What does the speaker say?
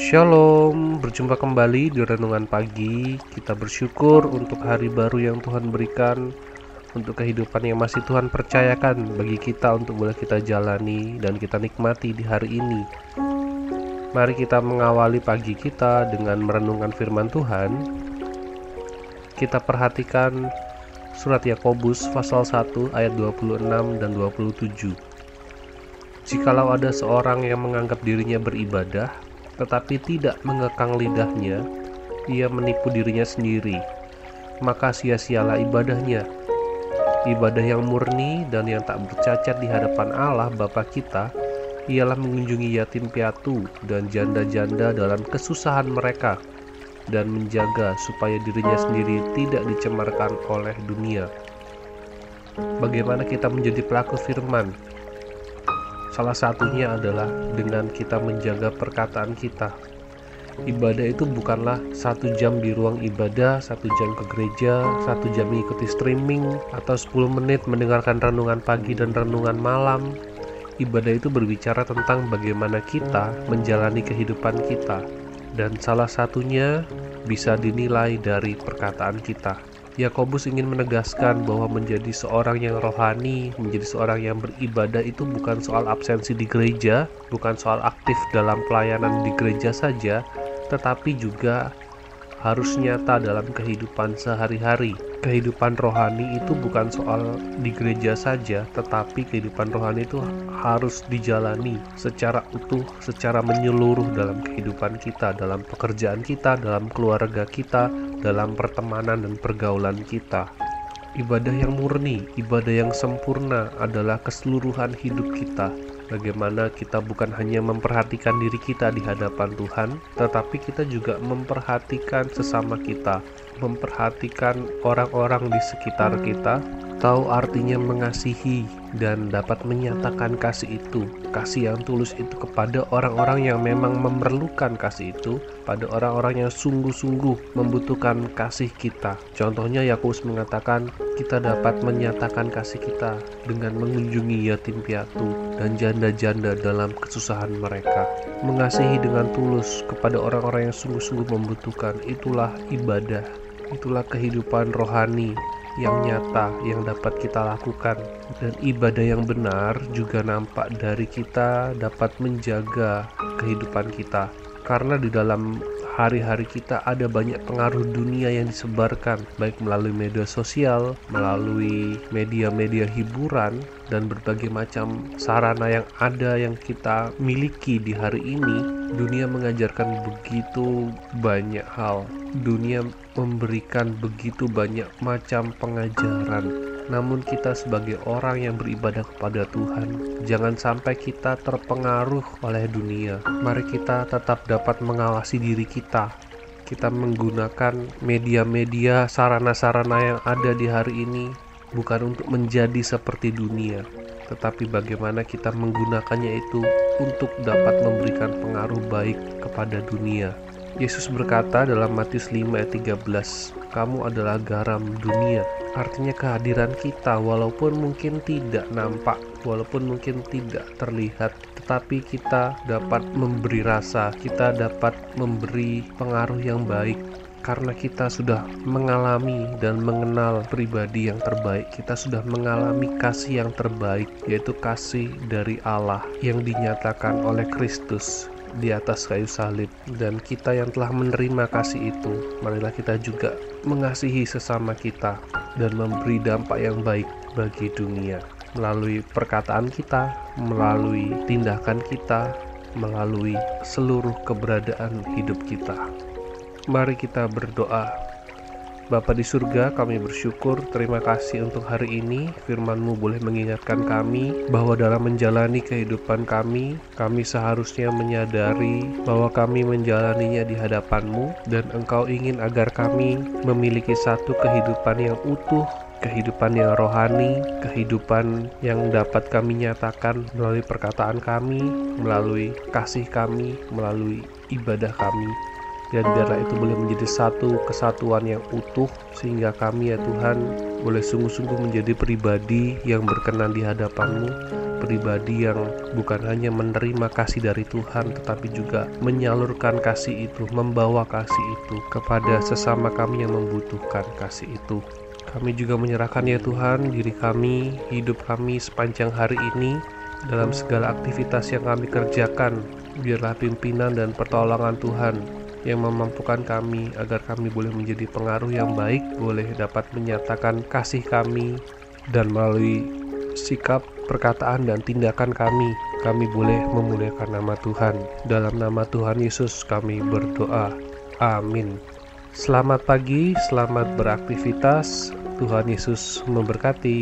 Shalom, berjumpa kembali di renungan pagi. Kita bersyukur untuk hari baru yang Tuhan berikan, untuk kehidupan yang masih Tuhan percayakan bagi kita untuk boleh kita jalani dan kita nikmati di hari ini. Mari kita mengawali pagi kita dengan merenungkan firman Tuhan. Kita perhatikan surat Yakobus pasal 1 ayat 26 dan 27. Jikalau ada seorang yang menganggap dirinya beribadah, tetapi tidak mengekang lidahnya, ia menipu dirinya sendiri. Maka sia-sialah ibadahnya. Ibadah yang murni dan yang tak bercacat di hadapan Allah Bapa kita ialah mengunjungi yatim piatu dan janda-janda dalam kesusahan mereka dan menjaga supaya dirinya sendiri tidak dicemarkan oleh dunia. Bagaimana kita menjadi pelaku firman Salah satunya adalah dengan kita menjaga perkataan kita. Ibadah itu bukanlah satu jam di ruang ibadah, satu jam ke gereja, satu jam mengikuti streaming, atau 10 menit mendengarkan renungan pagi dan renungan malam. Ibadah itu berbicara tentang bagaimana kita menjalani kehidupan kita, dan salah satunya bisa dinilai dari perkataan kita. Yakobus ingin menegaskan bahwa menjadi seorang yang rohani, menjadi seorang yang beribadah itu bukan soal absensi di gereja, bukan soal aktif dalam pelayanan di gereja saja, tetapi juga harus nyata dalam kehidupan sehari-hari. Kehidupan rohani itu bukan soal di gereja saja, tetapi kehidupan rohani itu harus dijalani secara utuh, secara menyeluruh dalam kehidupan kita, dalam pekerjaan kita, dalam keluarga kita, dalam pertemanan dan pergaulan kita. Ibadah yang murni, ibadah yang sempurna adalah keseluruhan hidup kita. Bagaimana kita bukan hanya memperhatikan diri kita di hadapan Tuhan, tetapi kita juga memperhatikan sesama kita, memperhatikan orang-orang di sekitar kita, tahu artinya mengasihi dan dapat menyatakan kasih itu, kasih yang tulus itu kepada orang-orang yang memang memerlukan kasih itu, pada orang-orang yang sungguh-sungguh membutuhkan kasih kita. Contohnya Yakobus mengatakan kita dapat menyatakan kasih kita dengan mengunjungi yatim piatu dan janda-janda dalam kesusahan mereka. Mengasihi dengan tulus kepada orang-orang yang sungguh-sungguh membutuhkan itulah ibadah, itulah kehidupan rohani yang nyata yang dapat kita lakukan. Dan ibadah yang benar juga nampak dari kita dapat menjaga kehidupan kita. Karena di dalam hari-hari kita ada banyak pengaruh dunia yang disebarkan baik melalui media sosial, melalui media-media hiburan dan berbagai macam sarana yang ada yang kita miliki di hari ini. Dunia mengajarkan begitu banyak hal. Dunia memberikan begitu banyak macam pengajaran. Namun kita sebagai orang yang beribadah kepada Tuhan, jangan sampai kita terpengaruh oleh dunia. Mari kita tetap dapat mengawasi diri kita. Kita menggunakan media-media sarana-sarana yang ada di hari ini bukan untuk menjadi seperti dunia, tetapi bagaimana kita menggunakannya itu untuk dapat memberikan pengaruh baik kepada dunia. Yesus berkata dalam Matius 5 ayat 13, "Kamu adalah garam dunia." Artinya kehadiran kita walaupun mungkin tidak nampak, walaupun mungkin tidak terlihat, tetapi kita dapat memberi rasa, kita dapat memberi pengaruh yang baik. Karena kita sudah mengalami dan mengenal pribadi yang terbaik, kita sudah mengalami kasih yang terbaik, yaitu kasih dari Allah yang dinyatakan oleh Kristus di atas kayu salib. Dan kita yang telah menerima kasih itu marilah kita juga mengasihi sesama kita dan memberi dampak yang baik bagi dunia. Melalui perkataan kita melalui tindakan kita melalui seluruh keberadaan hidup kita. Mari kita berdoa Bapa di surga, kami bersyukur, terima kasih untuk hari ini. Firman-Mu boleh mengingatkan kami bahwa dalam menjalani kehidupan kami, kami seharusnya menyadari bahwa kami menjalaninya di hadapan-Mu dan Engkau ingin agar kami memiliki satu kehidupan yang utuh, kehidupan yang rohani, kehidupan yang dapat kami nyatakan melalui perkataan kami, melalui kasih kami, melalui ibadah kami dan biarlah itu boleh menjadi satu kesatuan yang utuh sehingga kami ya Tuhan boleh sungguh-sungguh menjadi pribadi yang berkenan di hadapanmu pribadi yang bukan hanya menerima kasih dari Tuhan, tetapi juga menyalurkan kasih itu, membawa kasih itu kepada sesama kami yang membutuhkan kasih itu. Kami juga menyerahkan ya Tuhan diri kami, hidup kami sepanjang hari ini dalam segala aktivitas yang kami kerjakan. Biarlah pimpinan dan pertolongan Tuhan yang memampukan kami agar kami boleh menjadi pengaruh yang baik, boleh dapat menyatakan kasih kami dan melalui sikap, perkataan, dan tindakan kami, kami boleh memuliakan nama Tuhan. Dalam nama Tuhan Yesus kami berdoa. Amin. Selamat pagi, selamat beraktivitas. Tuhan Yesus memberkati.